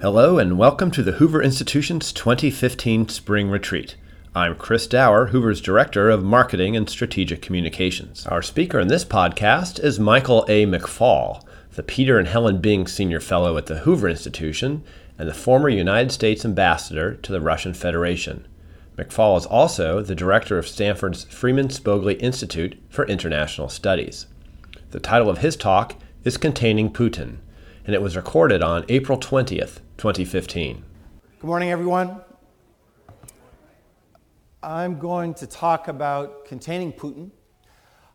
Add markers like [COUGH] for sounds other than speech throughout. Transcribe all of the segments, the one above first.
Hello, and welcome to the Hoover Institution's 2015 Spring Retreat. I'm Chris Dauer, Hoover's Director of Marketing and Strategic Communications. Our speaker in this podcast is Michael A. McFaul, the Peter and Helen Bing Senior Fellow at the Hoover Institution and the former United States Ambassador to the Russian Federation. McFaul is also the Director of Stanford's Freeman Spogli Institute for International Studies. The title of his talk is Containing Putin, and it was recorded on April 20th, 2015. Good morning, everyone. I'm going to talk about containing Putin.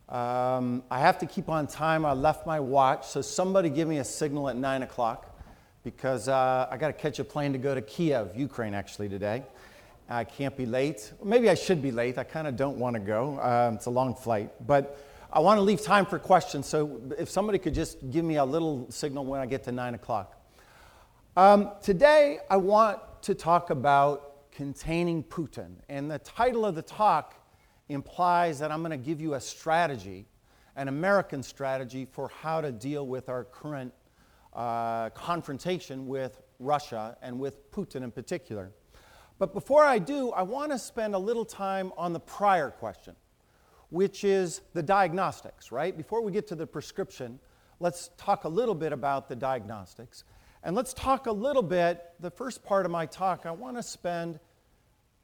Um, I have to keep on time. I left my watch, so somebody give me a signal at 9 o'clock because uh, I got to catch a plane to go to Kiev, Ukraine, actually, today. I can't be late. Maybe I should be late. I kind of don't want to go. Um, it's a long flight. But I want to leave time for questions, so if somebody could just give me a little signal when I get to 9 o'clock. Um, today, I want to talk about containing Putin. And the title of the talk implies that I'm going to give you a strategy, an American strategy for how to deal with our current uh, confrontation with Russia and with Putin in particular. But before I do, I want to spend a little time on the prior question, which is the diagnostics, right? Before we get to the prescription, let's talk a little bit about the diagnostics. And let's talk a little bit, the first part of my talk, I want to spend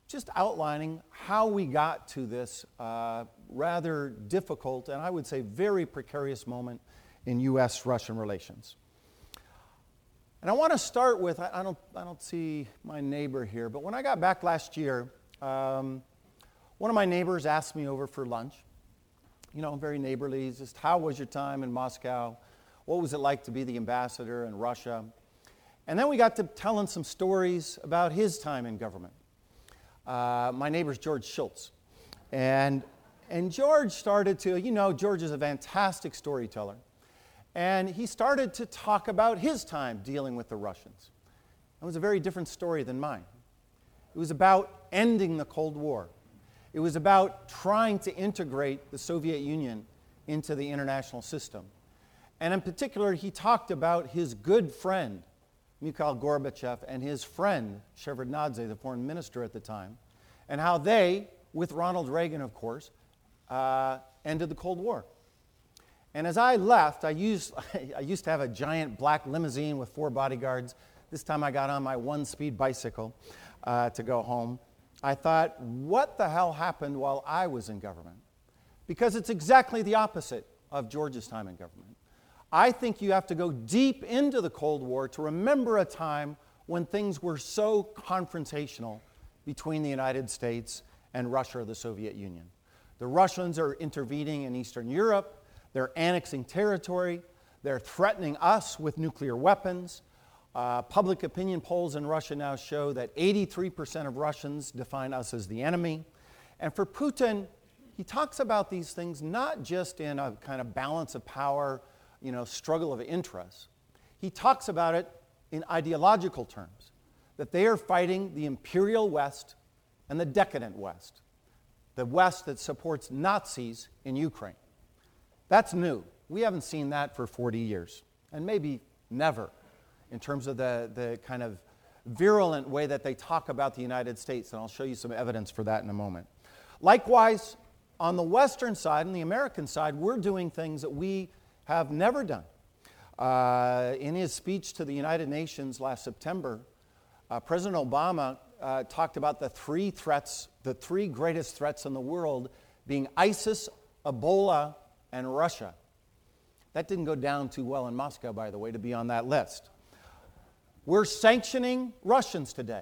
just outlining how we got to this uh, rather difficult and I would say very precarious moment in US Russian relations. And I want to start with I, don't, I don't see my neighbor here, but when I got back last year, um, one of my neighbors asked me over for lunch. You know, very neighborly, just how was your time in Moscow? What was it like to be the ambassador in Russia? And then we got to telling some stories about his time in government. Uh, my neighbor's George Shultz. And, and George started to, you know, George is a fantastic storyteller. And he started to talk about his time dealing with the Russians. It was a very different story than mine. It was about ending the Cold War. It was about trying to integrate the Soviet Union into the international system. And in particular, he talked about his good friend, Mikhail Gorbachev and his friend, Shevardnadze, the foreign minister at the time, and how they, with Ronald Reagan, of course, uh, ended the Cold War. And as I left, I used, [LAUGHS] I used to have a giant black limousine with four bodyguards. This time I got on my one speed bicycle uh, to go home. I thought, what the hell happened while I was in government? Because it's exactly the opposite of George's time in government. I think you have to go deep into the Cold War to remember a time when things were so confrontational between the United States and Russia or the Soviet Union. The Russians are intervening in Eastern Europe, they're annexing territory, they're threatening us with nuclear weapons. Uh, public opinion polls in Russia now show that 83% of Russians define us as the enemy. And for Putin, he talks about these things not just in a kind of balance of power you know, struggle of interests. He talks about it in ideological terms that they are fighting the imperial West and the decadent West, the West that supports Nazis in Ukraine. That's new. We haven't seen that for 40 years, and maybe never, in terms of the, the kind of virulent way that they talk about the United States, and I'll show you some evidence for that in a moment. Likewise, on the Western side and the American side, we're doing things that we have never done. Uh, in his speech to the United Nations last September, uh, President Obama uh, talked about the three threats, the three greatest threats in the world being ISIS, Ebola, and Russia. That didn't go down too well in Moscow, by the way, to be on that list. We're sanctioning Russians today.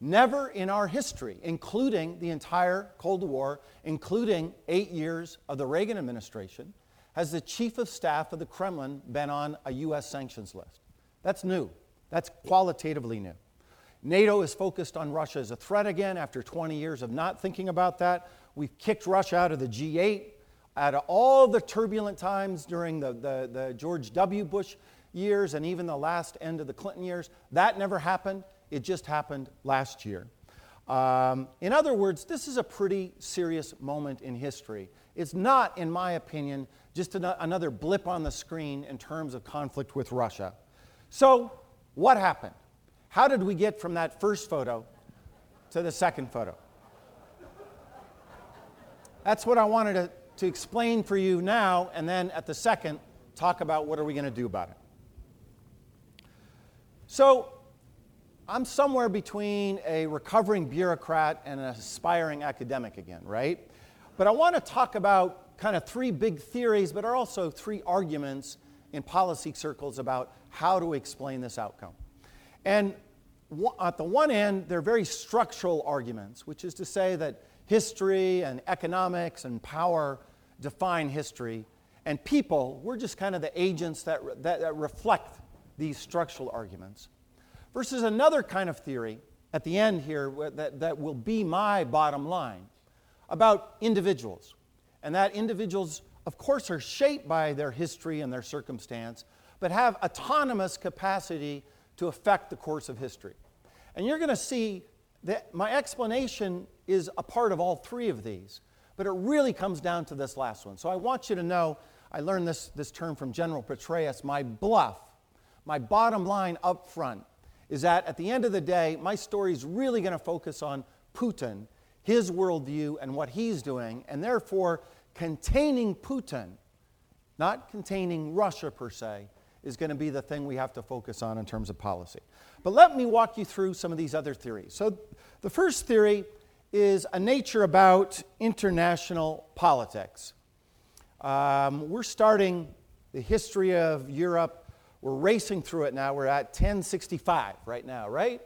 Never in our history, including the entire Cold War, including eight years of the Reagan administration, has the chief of staff of the Kremlin been on a U.S. sanctions list? That's new. That's qualitatively new. NATO is focused on Russia as a threat again after 20 years of not thinking about that. We've kicked Russia out of the G8 out of all the turbulent times during the, the, the, George W. Bush years and even the last end of the Clinton years. That never happened. It just happened last year. Um, in other words, this is a pretty serious moment in history. It's not, in my opinion, just an- another blip on the screen in terms of conflict with Russia. So, What happened? How did we get from that first photo to the second photo? That's what I wanted to, to explain for you now, and then at the second, talk about what are we going to do about it. So, I'm somewhere between a recovering bureaucrat and an aspiring academic again, right? But I want to talk about kind of three big theories, but are also three arguments in policy circles about how to explain this outcome. And at the one end, they're very structural arguments, which is to say that history and economics and power define history, and people, we're just kind of the agents that, that, that reflect these structural arguments. Versus another kind of theory at the end here that, that will be my bottom line about individuals. And that individuals, of course, are shaped by their history and their circumstance, but have autonomous capacity to affect the course of history. And you're going to see that my explanation is a part of all three of these, but it really comes down to this last one. So I want you to know I learned this, this term from General Petraeus my BLUF, my bottom line up front is that at the end of the day, my story is really going to focus on Putin, his worldview, and what he's doing, and therefore containing Putin, not containing Russia per se, is going to be the thing we have to focus on in terms of policy. But let me walk you through some of these other theories. So, the first theory is a nature about international politics. Um, we're starting the history of Europe we're racing through it now. We're at 1065 right now, right?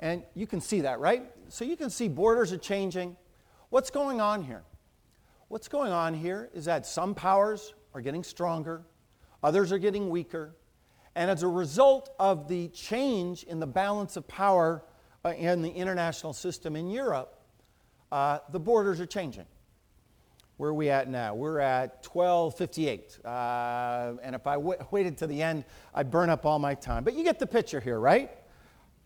And you can see that, right? So you can see borders are changing. What's going on here? What's going on here is that some powers are getting stronger, others are getting weaker. And as a result of the change in the balance of power uh, in the international system in Europe, uh, the borders are changing. Where are we at now? We're at 1258. Uh, and if I w- waited to the end, I'd burn up all my time. But you get the picture here, right?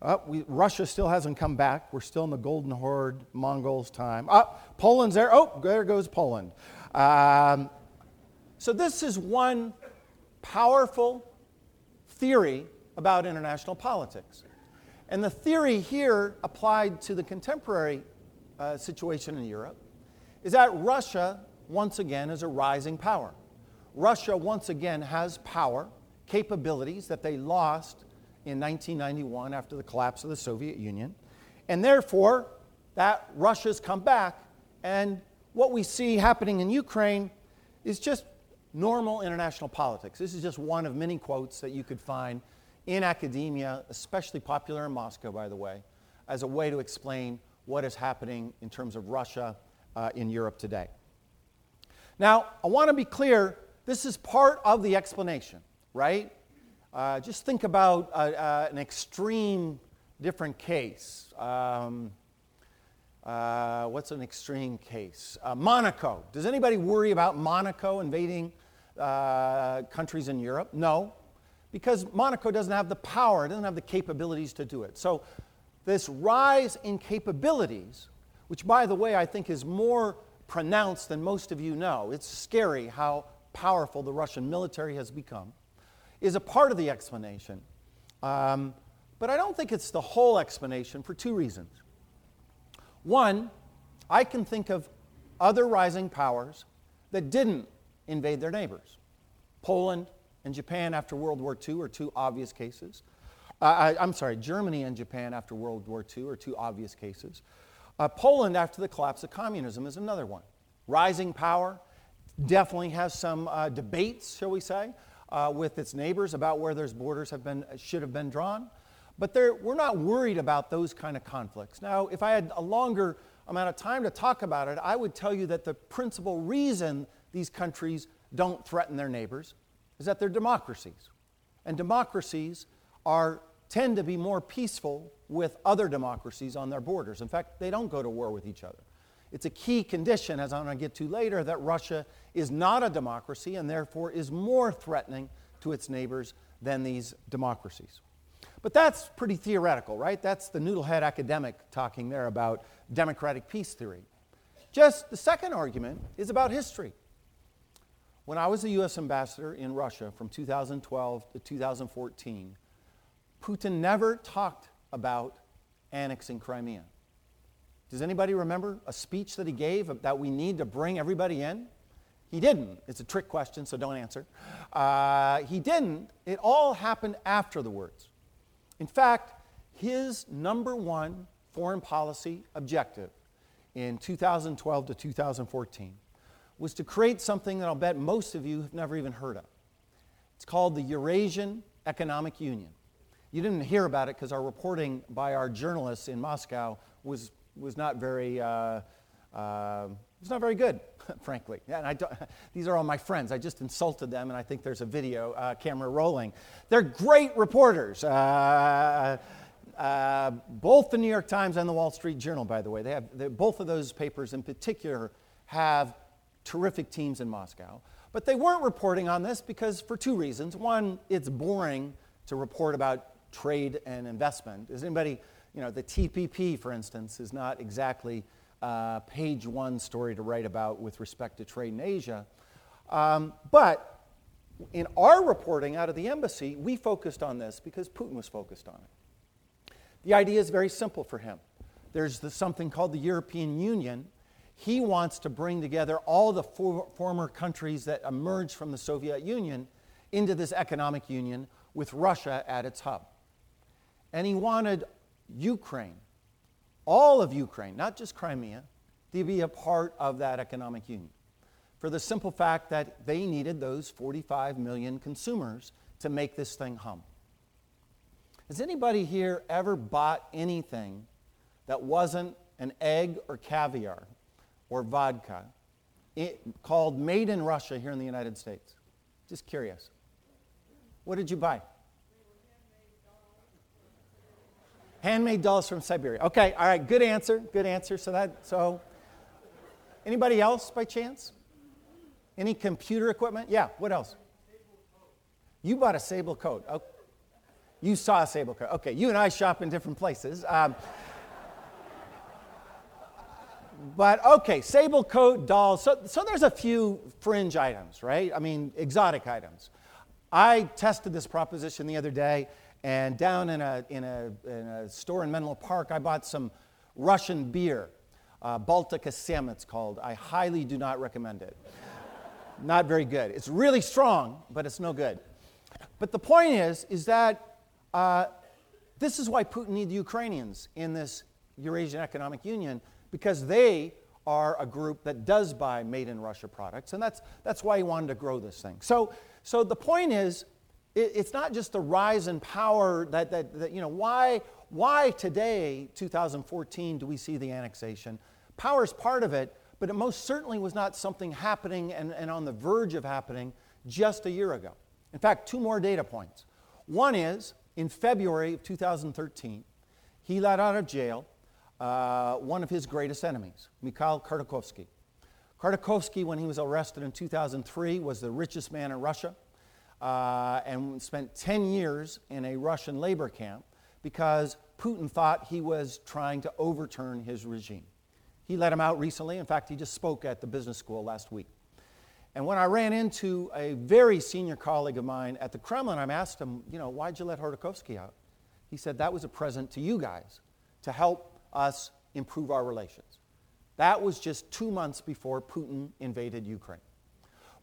Uh, we, Russia still hasn't come back. We're still in the Golden Horde, Mongols time. Oh, Poland's there. Oh, there goes Poland. Um, so, this is one powerful theory about international politics. And the theory here applied to the contemporary uh, situation in Europe is that Russia, once again, is a rising power. Russia, once again, has power, capabilities that they lost in 1991 after the collapse of the Soviet Union. And therefore, that Russia's come back. And what we see happening in Ukraine is just normal international politics. This is just one of many quotes that you could find in academia, especially popular in Moscow, by the way, as a way to explain what is happening in terms of Russia uh, in Europe today. Now, I want to be clear this is part of the explanation, right? Uh, just think about uh, uh an extreme different case. Um, uh, what's an extreme case? Monaco. Does anybody worry about Monaco invading countries in Europe? No, because Monaco doesn't have the power, it doesn't have the capabilities to do it. So, this rise in capabilities which, by the way, I think is more pronounced than most of you know. It's scary how powerful the Russian military has become, is a part of the explanation. Um, but I don't think it's the whole explanation for two reasons. One, I can think of other rising powers that didn't invade their neighbors. Poland and Japan after World War II are two obvious cases. Uh, I, am sorry, Germany and Japan after World War II are two obvious cases. Uh, Poland, after the collapse of communism, is another one. Rising power, definitely has some uh, debates, shall we say, uh, with its neighbors about where those borders have been, should have been drawn. But we're not worried about those kind of conflicts. Now, if I had a longer amount of time to talk about it, I would tell you that the principal reason these countries don't threaten their neighbors is that they're democracies. And democracies are tend to be more peaceful with other democracies on their borders. In fact, they don't go to war with each other. It's a key condition, as I'm going to get to later, that Russia is not a democracy and therefore is more threatening to its neighbors than these democracies. But that's pretty theoretical, right? That's the noodlehead academic talking there about democratic peace theory. Just the second argument is about history. When I was the U.S. ambassador in Russia from 2012 to 2014, Putin never talked about annexing Crimea. Does anybody remember a speech that he gave that we need to bring everybody in? He didn't. It's a trick question, so don't answer. Uh, he didn't. It all happened after the words. In fact, his number one foreign policy objective in 2012 to 2014 was to create something that I'll bet most of you have never even heard of. It's called the Eurasian Economic Union. You didn't hear about it because our reporting by our journalists in Moscow was, was not very, uh, uh, was not very good, [LAUGHS] frankly. And I don't, [LAUGHS] these are all my friends. I just insulted them, and I think there's a video uh, camera rolling. They're great reporters. Uh, uh, both the New York Times and the Wall Street Journal, by the way, they have both of those papers in particular have terrific teams in Moscow. But they weren't reporting on this because for two reasons. One, it's boring to report about trade and investment. Is anybody, you know, the TPP, for instance, is not exactly a page one story to write about with respect to trade in Asia. Um, but in our reporting out of the embassy, we focused on this because Putin was focused on it. The idea is very simple for him. There's the, something called the European Union. He wants to bring together all the for, former countries that emerged from the Soviet Union into this economic union with Russia at its hub. And he wanted Ukraine, all of Ukraine, not just Crimea, to be a part of that economic union. For the simple fact that they needed those 45 million consumers to make this thing hum. Has anybody here ever bought anything that wasn't an egg or caviar or vodka it, called Made in Russia here in the United States? Just curious. What did you buy? Handmade dolls from Siberia. Okay, all right, good answer. Good answer. So that so anybody else by chance? Any computer equipment? Yeah, what else? You bought a sable coat. Okay. You saw a sable coat. Okay, you and I shop in different places. Um, but okay, sable coat, dolls. So, so there's a few fringe items, right? I mean, exotic items. I tested this proposition the other day, and down in a, in a, in a store in Menlo Park, I bought some Russian beer. Uh, Baltika Sem, it's called. I highly do not recommend it. not very good. It's really strong, but it's no good. But the point is, is that uh, this is why Putin needs the Ukrainians in this Eurasian Economic Union, because they are a group that does buy made in Russia products, and that's, that's why he wanted to grow this thing. So, so the point is, it, it's not just the rise in power that, that, that, you know, why, why today, 2014, do we see the annexation? Power is part of it, but it most certainly was not something happening and, and on the verge of happening just a year ago. In fact, two more data points. One is in February of 2013, he let out of jail uh, one of his greatest enemies, Mikhail Khodorkovsky. Khodorkovsky, when he was arrested in 2003, was the richest man in Russia uh, and spent 10 years in a Russian labor camp because Putin thought he was trying to overturn his regime. He let him out recently. In fact, he just spoke at the business school last week. And when I ran into a very senior colleague of mine at the Kremlin, I asked him, you know, why'd you let Khodorkovsky out? He said, that was a present to you guys to help us improve our relations. That was just two months before Putin invaded Ukraine.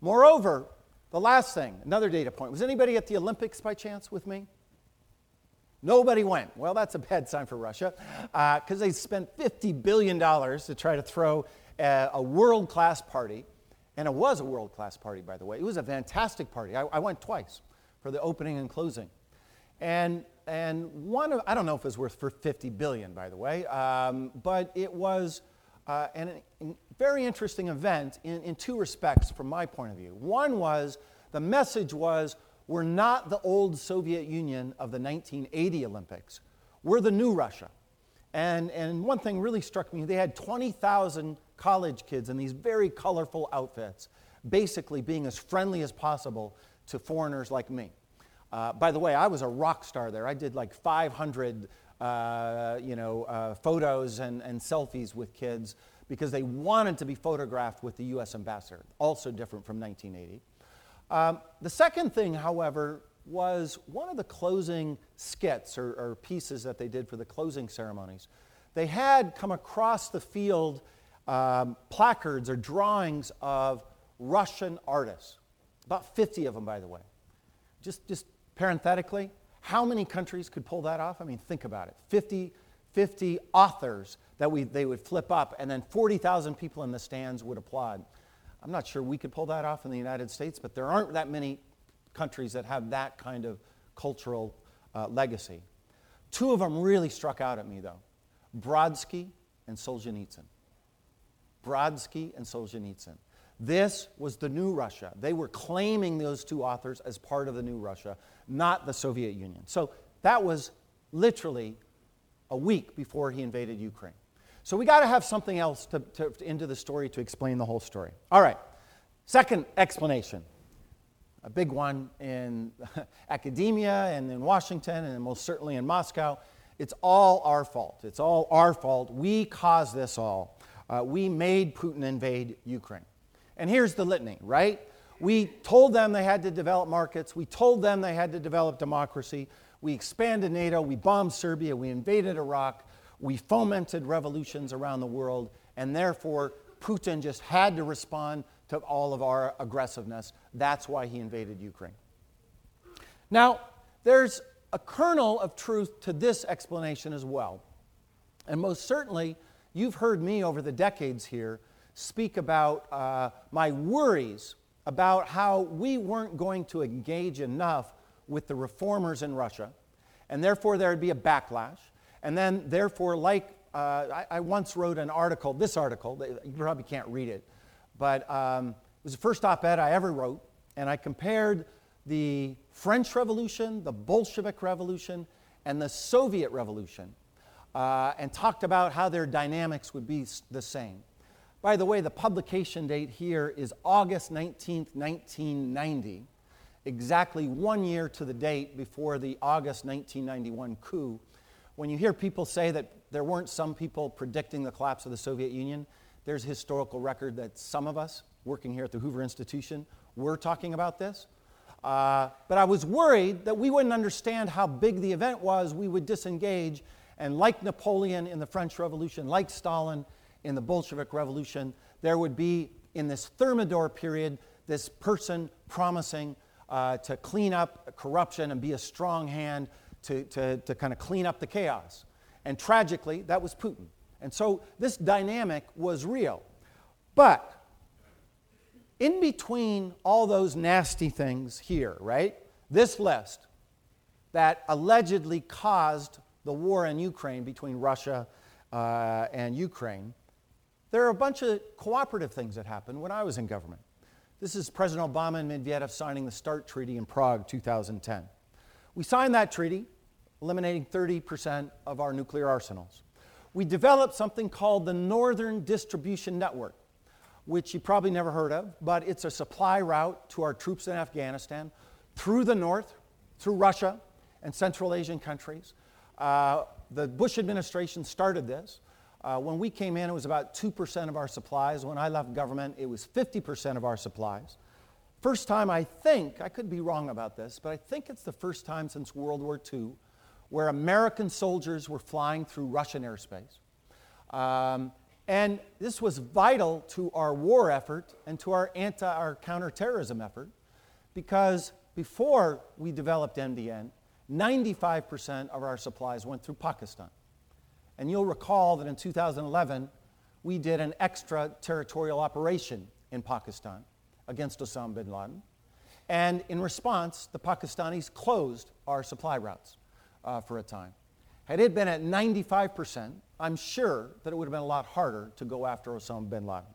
Moreover, the last thing, another data point. Was anybody at the Olympics by chance with me? Nobody went. Well, that's a bad sign for Russia because uh, they spent $50 billion to try to throw a, a world class party and it was a world class party, by the way. It was a fantastic party. I, I, went twice for the opening and closing. And, and one of, I don't know if it was worth for 50 billion, by the way, um, but it was uh, an, a very interesting event in, in two respects from my point of view. One was the message was we're not the old Soviet Union of the 1980 Olympics, we're the new Russia. And, and one thing really struck me they had 20,000 college kids in these very colorful outfits, basically being as friendly as possible to foreigners like me. Uh, by the way, I was a rock star there. I did like 500 uh, you know, uh, photos and, and selfies with kids because they wanted to be photographed with the US ambassador, also different from 1980. Um, the second thing, however, was one of the closing skits or, or pieces that they did for the closing ceremonies. They had come across the field um, placards or drawings of Russian artists, about 50 of them, by the way. Just, just parenthetically, how many countries could pull that off? I mean, think about it 50, 50 authors that we, they would flip up, and then 40,000 people in the stands would applaud. I'm not sure we could pull that off in the United States, but there aren't that many countries that have that kind of cultural uh, legacy. Two of them really struck out at me, though Brodsky and Solzhenitsyn. Brodsky and Solzhenitsyn. This was the new Russia. They were claiming those two authors as part of the new Russia, not the Soviet Union. So that was literally a week before he invaded Ukraine. So we got to have something else to, to, to, into the story to explain the whole story. All right, second explanation. A big one in [LAUGHS] academia and in Washington and most certainly in Moscow. It's all our fault. It's all our fault. We caused this all. Uh, we made Putin invade Ukraine. And here's the litany, right? We told them they had to develop markets. We told them they had to develop democracy. We expanded NATO. We bombed Serbia. We invaded Iraq. We fomented revolutions around the world. And therefore, Putin just had to respond to all of our aggressiveness. That's why he invaded Ukraine. Now, there's a kernel of truth to this explanation as well. And most certainly, you've heard me over the decades here speak about uh, my worries about how we weren't going to engage enough with the reformers in Russia, and therefore there would be a backlash. And then, therefore, like uh, I, I, once wrote an article, this article, you probably can't read it, but um, it was the first op ed I ever wrote, and I compared the French Revolution, the Bolshevik Revolution, and the Soviet Revolution, uh, and talked about how their dynamics would be the same. By the way, the publication date here is August 19th, 1990, exactly one year to the date before the August 1991 coup. When you hear people say that there weren't some people predicting the collapse of the Soviet Union, there's historical record that some of us working here at the Hoover Institution were talking about this. Uh, but I was worried that we wouldn't understand how big the event was, we would disengage, and like Napoleon in the French Revolution, like Stalin in the Bolshevik Revolution, there would be, in this Thermidor period, this person promising uh, to clean up corruption and be a strong hand to, to, to kind of clean up the chaos. And tragically, that was Putin. And so this dynamic was real. But in between all those nasty things here, right? This list that allegedly caused the war in Ukraine between Russia uh, and Ukraine there are a bunch of cooperative things that happened when I was in government. This is President Obama and Medvedev signing the START Treaty in Prague 2010. We signed that treaty, eliminating 30% of our nuclear arsenals. We developed something called the Northern Distribution Network, which you probably never heard of, but it's a supply route to our troops in Afghanistan through the north, through Russia and Central Asian countries. Uh, the Bush administration started this. Uh, when we came in, it was about 2% of our supplies. When I left government, it was 50% of our supplies. First time, I think, I could be wrong about this, but I think it's the first time since World War II where American soldiers were flying through Russian airspace. Um, and this was vital to our war effort and to our anti our counterterrorism effort because before we developed NDN, 95% of our supplies went through Pakistan. And you'll recall that in 2011, we did an extraterritorial operation in Pakistan against Osama bin Laden. And in response, the Pakistanis closed our supply routes uh, for a time. Had it been at 95%, I'm sure that it would have been a lot harder to go after Osama bin Laden.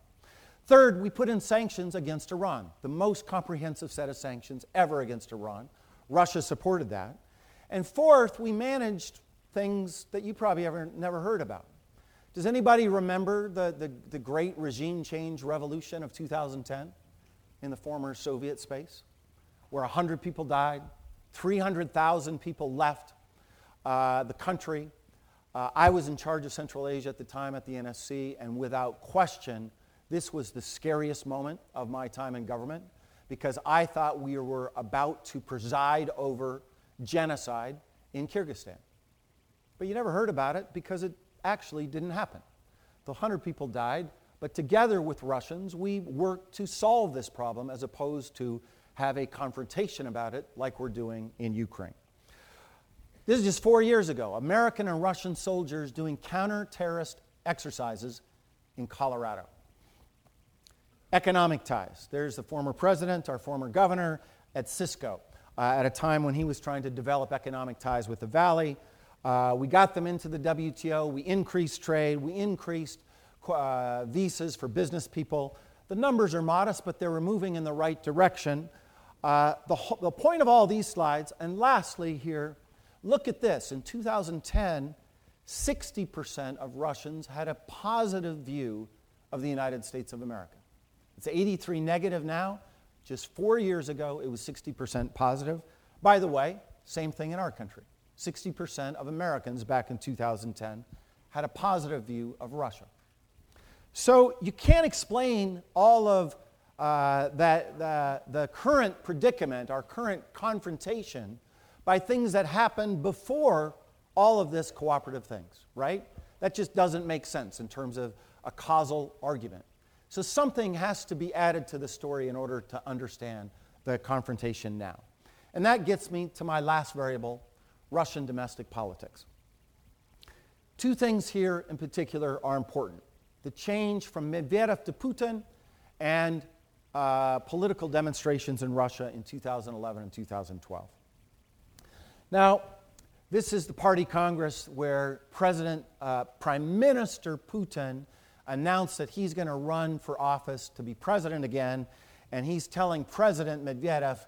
Third, we put in sanctions against Iran, the most comprehensive set of sanctions ever against Iran. Russia supported that. And fourth, we managed things that you probably ever never heard about. Does anybody remember the, the, the great regime change revolution of 2010 in the former Soviet space, where 100 people died, 300,000 people left uh, the country? Uh, I was in charge of Central Asia at the time at the NSC, and without question, this was the scariest moment of my time in government because I thought we were about to preside over genocide in Kyrgyzstan. But you never heard about it because it actually didn't happen. The 100 people died, but together with Russians, we worked to solve this problem as opposed to have a confrontation about it like we're doing in Ukraine. This is just four years ago. American and Russian soldiers doing counter terrorist exercises in Colorado. Economic ties. There's the former president, our former governor at Cisco, uh, at a time when he was trying to develop economic ties with the Valley. Uh, we got them into the WTO. We increased trade. We increased uh, visas for business people. The numbers are modest, but they're moving in the right direction. Uh, the, the point of all these slides, and lastly here, look at this. In 2010, 60% of Russians had a positive view of the United States of America. It's 83 negative now. Just four years ago, it was 60% positive. By the way, same thing in our country. 60% of Americans back in 2010 had a positive view of Russia. So you can't explain all of uh, that, the, the current predicament, our current confrontation, by things that happened before all of this cooperative things, right? That just doesn't make sense in terms of a causal argument. So something has to be added to the story in order to understand the confrontation now. And that gets me to my last variable Russian domestic politics. Two things here in particular are important the change from Medvedev to Putin and uh, political demonstrations in Russia in 2011 and 2012. Now, this is the party congress where President, uh, Prime Minister Putin announced that he's going to run for office to be president again, and he's telling President Medvedev,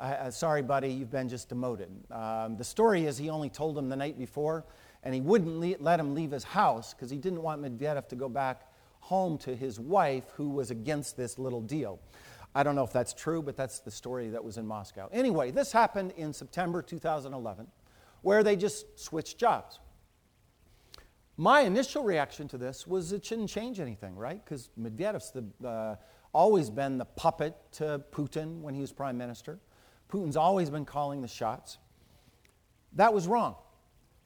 uh, sorry, buddy, you've been just demoted. Um, the story is he only told him the night before, and he wouldn't le- let him leave his house because he didn't want Medvedev to go back home to his wife, who was against this little deal. I don't know if that's true, but that's the story that was in Moscow. Anyway, this happened in September 2011, where they just switched jobs. My initial reaction to this was it shouldn't change anything, right? Because Medvedev's the, uh, always been the puppet to Putin when he was prime minister. Putin's always been calling the shots. That was wrong.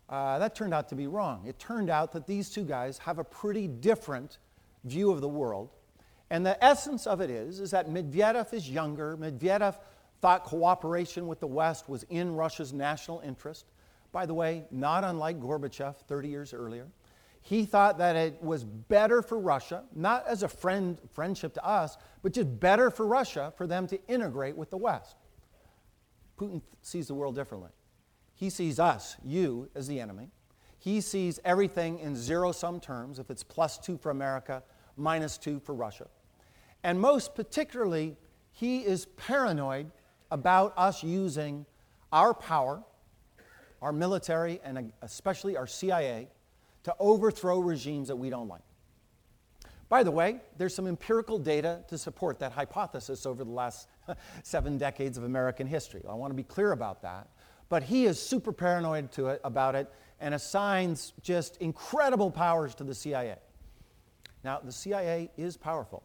Uh, that turned out to be wrong. It turned out that these two guys have a pretty different view of the world. And the essence of it is, is that Medvedev is younger. Medvedev thought cooperation with the West was in Russia's national interest. By the way, not unlike Gorbachev 30 years earlier. He thought that it was better for Russia, not as a friend, friendship to us, but just better for Russia for them to integrate with the West. Putin sees the world differently. He sees us, you, as the enemy. He sees everything in zero sum terms, if it's plus two for America, minus two for Russia. And most particularly, he is paranoid about us using our power, our military, and especially our CIA, to overthrow regimes that we don't like. By the way, there's some empirical data to support that hypothesis over the last [LAUGHS] seven decades of American history. I want to be clear about that. But he is super paranoid to it, about it and assigns just incredible powers to the CIA. Now, the CIA is powerful.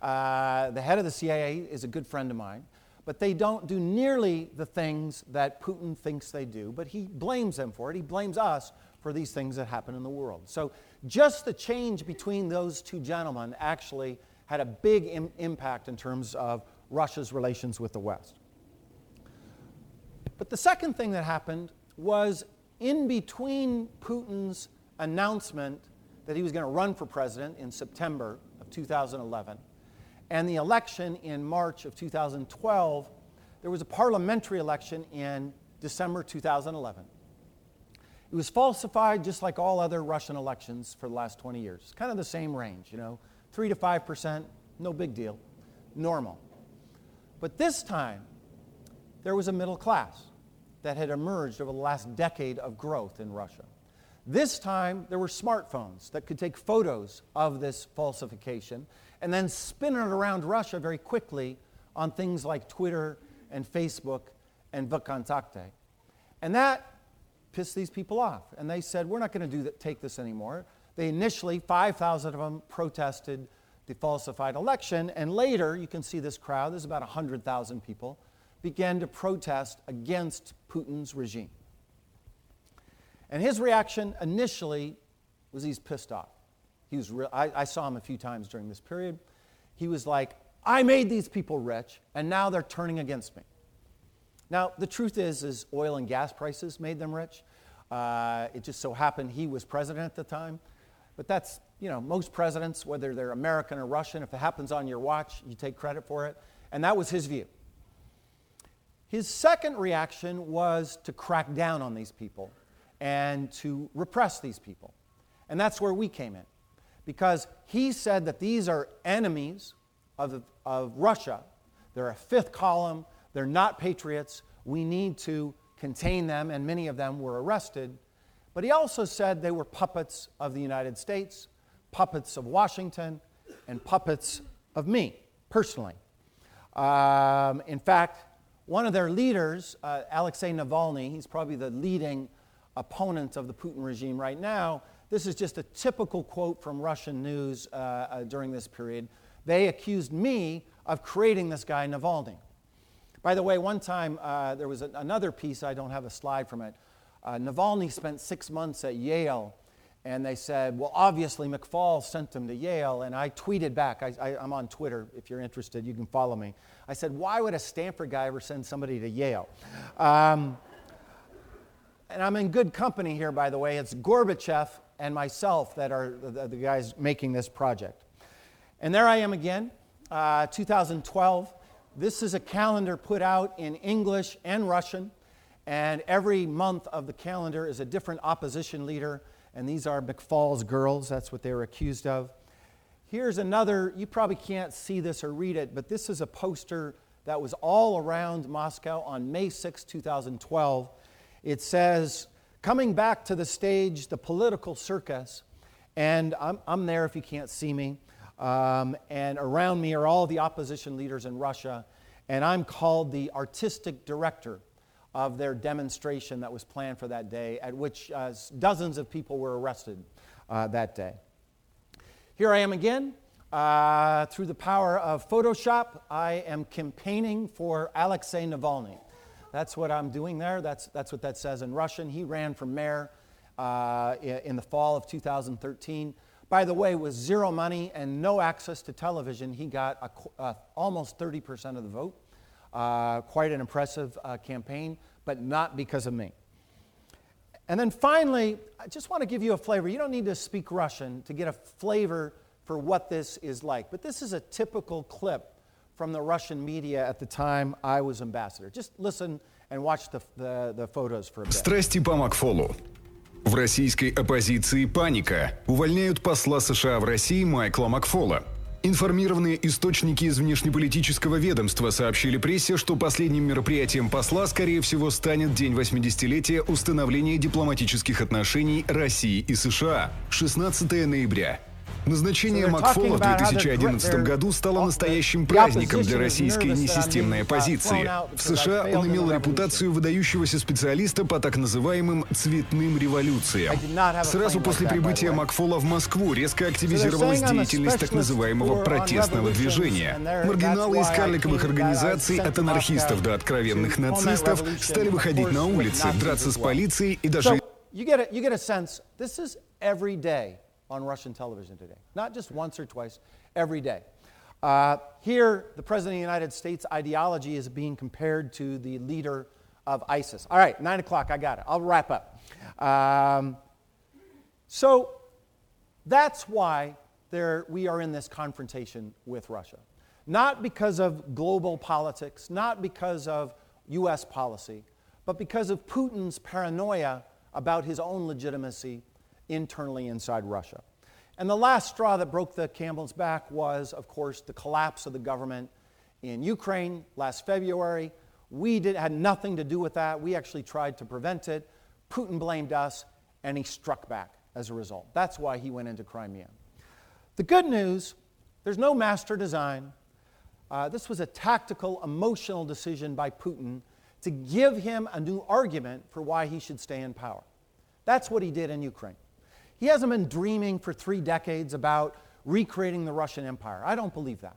Uh, the head of the CIA is a good friend of mine, but they don't do nearly the things that Putin thinks they do, but he blames them for it. He blames us for these things that happen in the world. So, just the change between those two gentlemen actually had a big Im- impact in terms of Russia's relations with the West. But the second thing that happened was in between Putin's announcement that he was going to run for president in September of 2011 and the election in March of 2012, there was a parliamentary election in December 2011. It was falsified just like all other Russian elections for the last 20 years. Kind of the same range, you know, 3 to 5%, no big deal, normal. But this time, there was a middle class that had emerged over the last decade of growth in Russia. This time, there were smartphones that could take photos of this falsification and then spin it around Russia very quickly on things like Twitter and Facebook and VKontakte. And that pissed these people off. And they said, we're not going to take this anymore. They initially, 5,000 of them protested the falsified election. And later, you can see this crowd, there's about 100,000 people, began to protest against Putin's regime. And his reaction initially was he's pissed off. He was real, I, I saw him a few times during this period. He was like, I made these people rich, and now they're turning against me. Now, the truth is, is oil and gas prices made them rich. Uh, it just so happened he was president at the time. But that's, you know, most presidents, whether they're American or Russian, if it happens on your watch, you take credit for it. And that was his view. His second reaction was to crack down on these people and to repress these people. And that's where we came in. Because he said that these are enemies of, of Russia. They're a fifth column. They're not patriots. We need to contain them, and many of them were arrested. But he also said they were puppets of the United States, puppets of Washington, and puppets of me, personally. Um, in fact, one of their leaders, uh, Alexei Navalny, he's probably the leading opponent of the Putin regime right now. This is just a typical quote from Russian news uh, uh, during this period. They accused me of creating this guy, Navalny. By the way, one time uh, there was a, another piece, I don't have a slide from it. Uh, Navalny spent six months at Yale, and they said, well, obviously McFaul sent him to Yale. And I tweeted back, I, am on Twitter, if you're interested, you can follow me. I said, why would a Stanford guy ever send somebody to Yale? Um, and I'm in good company here, by the way. It's Gorbachev and myself that are the, the guys making this project. And there I am again, uh, 2012. This is a calendar put out in English and Russian, and every month of the calendar is a different opposition leader, and these are McFaul's girls. That's what they were accused of. Here's another, you probably can't see this or read it, but this is a poster that was all around Moscow on May 6, 2012. It says, Coming back to the stage, the political circus, and I'm, I'm there if you can't see me. Um, and around me are all the opposition leaders in Russia. And I'm called the artistic director of their demonstration that was planned for that day, at which uh, dozens of people were arrested uh, that day. Here I am again. Uh, through the power of Photoshop, I am campaigning for Alexei Navalny. That's what I'm doing there. That's, that's what that says in Russian. He ran for mayor uh, in the fall of 2013. By the way, with zero money and no access to television, he got a, uh, almost 30% of the vote. Uh, quite an impressive uh, campaign, but not because of me. And then finally, I just want to give you a flavor. You don't need to speak Russian to get a flavor for what this is like, but this is a typical clip from the Russian media at the time I was ambassador. Just listen and watch the, the, the photos for a bit. Страсти по Макфолу. В российской оппозиции паника. Увольняют посла США в России Майкла Макфола. Информированные источники из внешнеполитического ведомства сообщили прессе, что последним мероприятием посла, скорее всего, станет День 80-летия установления дипломатических отношений России и США – 16 ноября – Назначение Макфола в 2011 году стало настоящим праздником для российской несистемной оппозиции. В США он имел репутацию выдающегося специалиста по так называемым «цветным революциям». Сразу после прибытия Макфола в Москву резко активизировалась деятельность так называемого протестного движения. Маргиналы из карликовых организаций, от анархистов до откровенных нацистов, стали выходить на улицы, драться с полицией и даже... On Russian television today. Not just once or twice, every day. Uh, here, the President of the United States ideology is being compared to the leader of ISIS. All right, 9 o'clock, I got it. I'll wrap up. Um, so that's why there, we are in this confrontation with Russia. Not because of global politics, not because of US policy, but because of Putin's paranoia about his own legitimacy internally inside Russia. And the last straw that broke the camel's back was, of course, the collapse of the government in Ukraine last February. We did, had nothing to do with that. We actually tried to prevent it. Putin blamed us, and he struck back as a result. That's why he went into Crimea. The good news there's no master design. Uh, this was a tactical, emotional decision by Putin to give him a new argument for why he should stay in power. That's what he did in Ukraine. He hasn't been dreaming for three decades about recreating the Russian Empire. I don't believe that.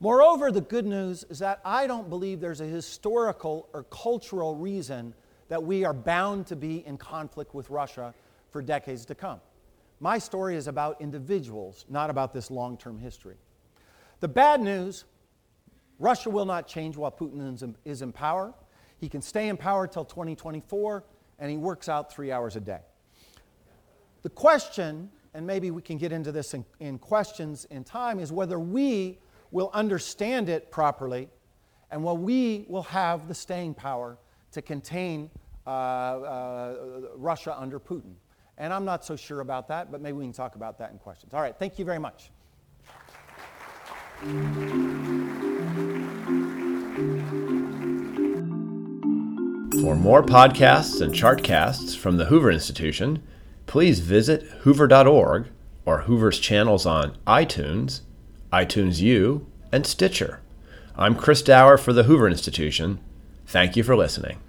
Moreover, the good news is that I don't believe there's a historical or cultural reason that we are bound to be in conflict with Russia for decades to come. My story is about individuals, not about this long term history. The bad news Russia will not change while Putin is in power. He can stay in power till 2024, and he works out three hours a day. The question, and maybe we can get into this in, in questions in time, is whether we will understand it properly and whether we will have the staying power to contain uh, uh, Russia under Putin. And I'm not so sure about that, but maybe we can talk about that in questions. All right, thank you very much. For more podcasts and chartcasts from the Hoover Institution, please visit hoover.org or Hoover's channels on iTunes, iTunes U, and Stitcher. I'm Chris Dauer for the Hoover Institution. Thank you for listening.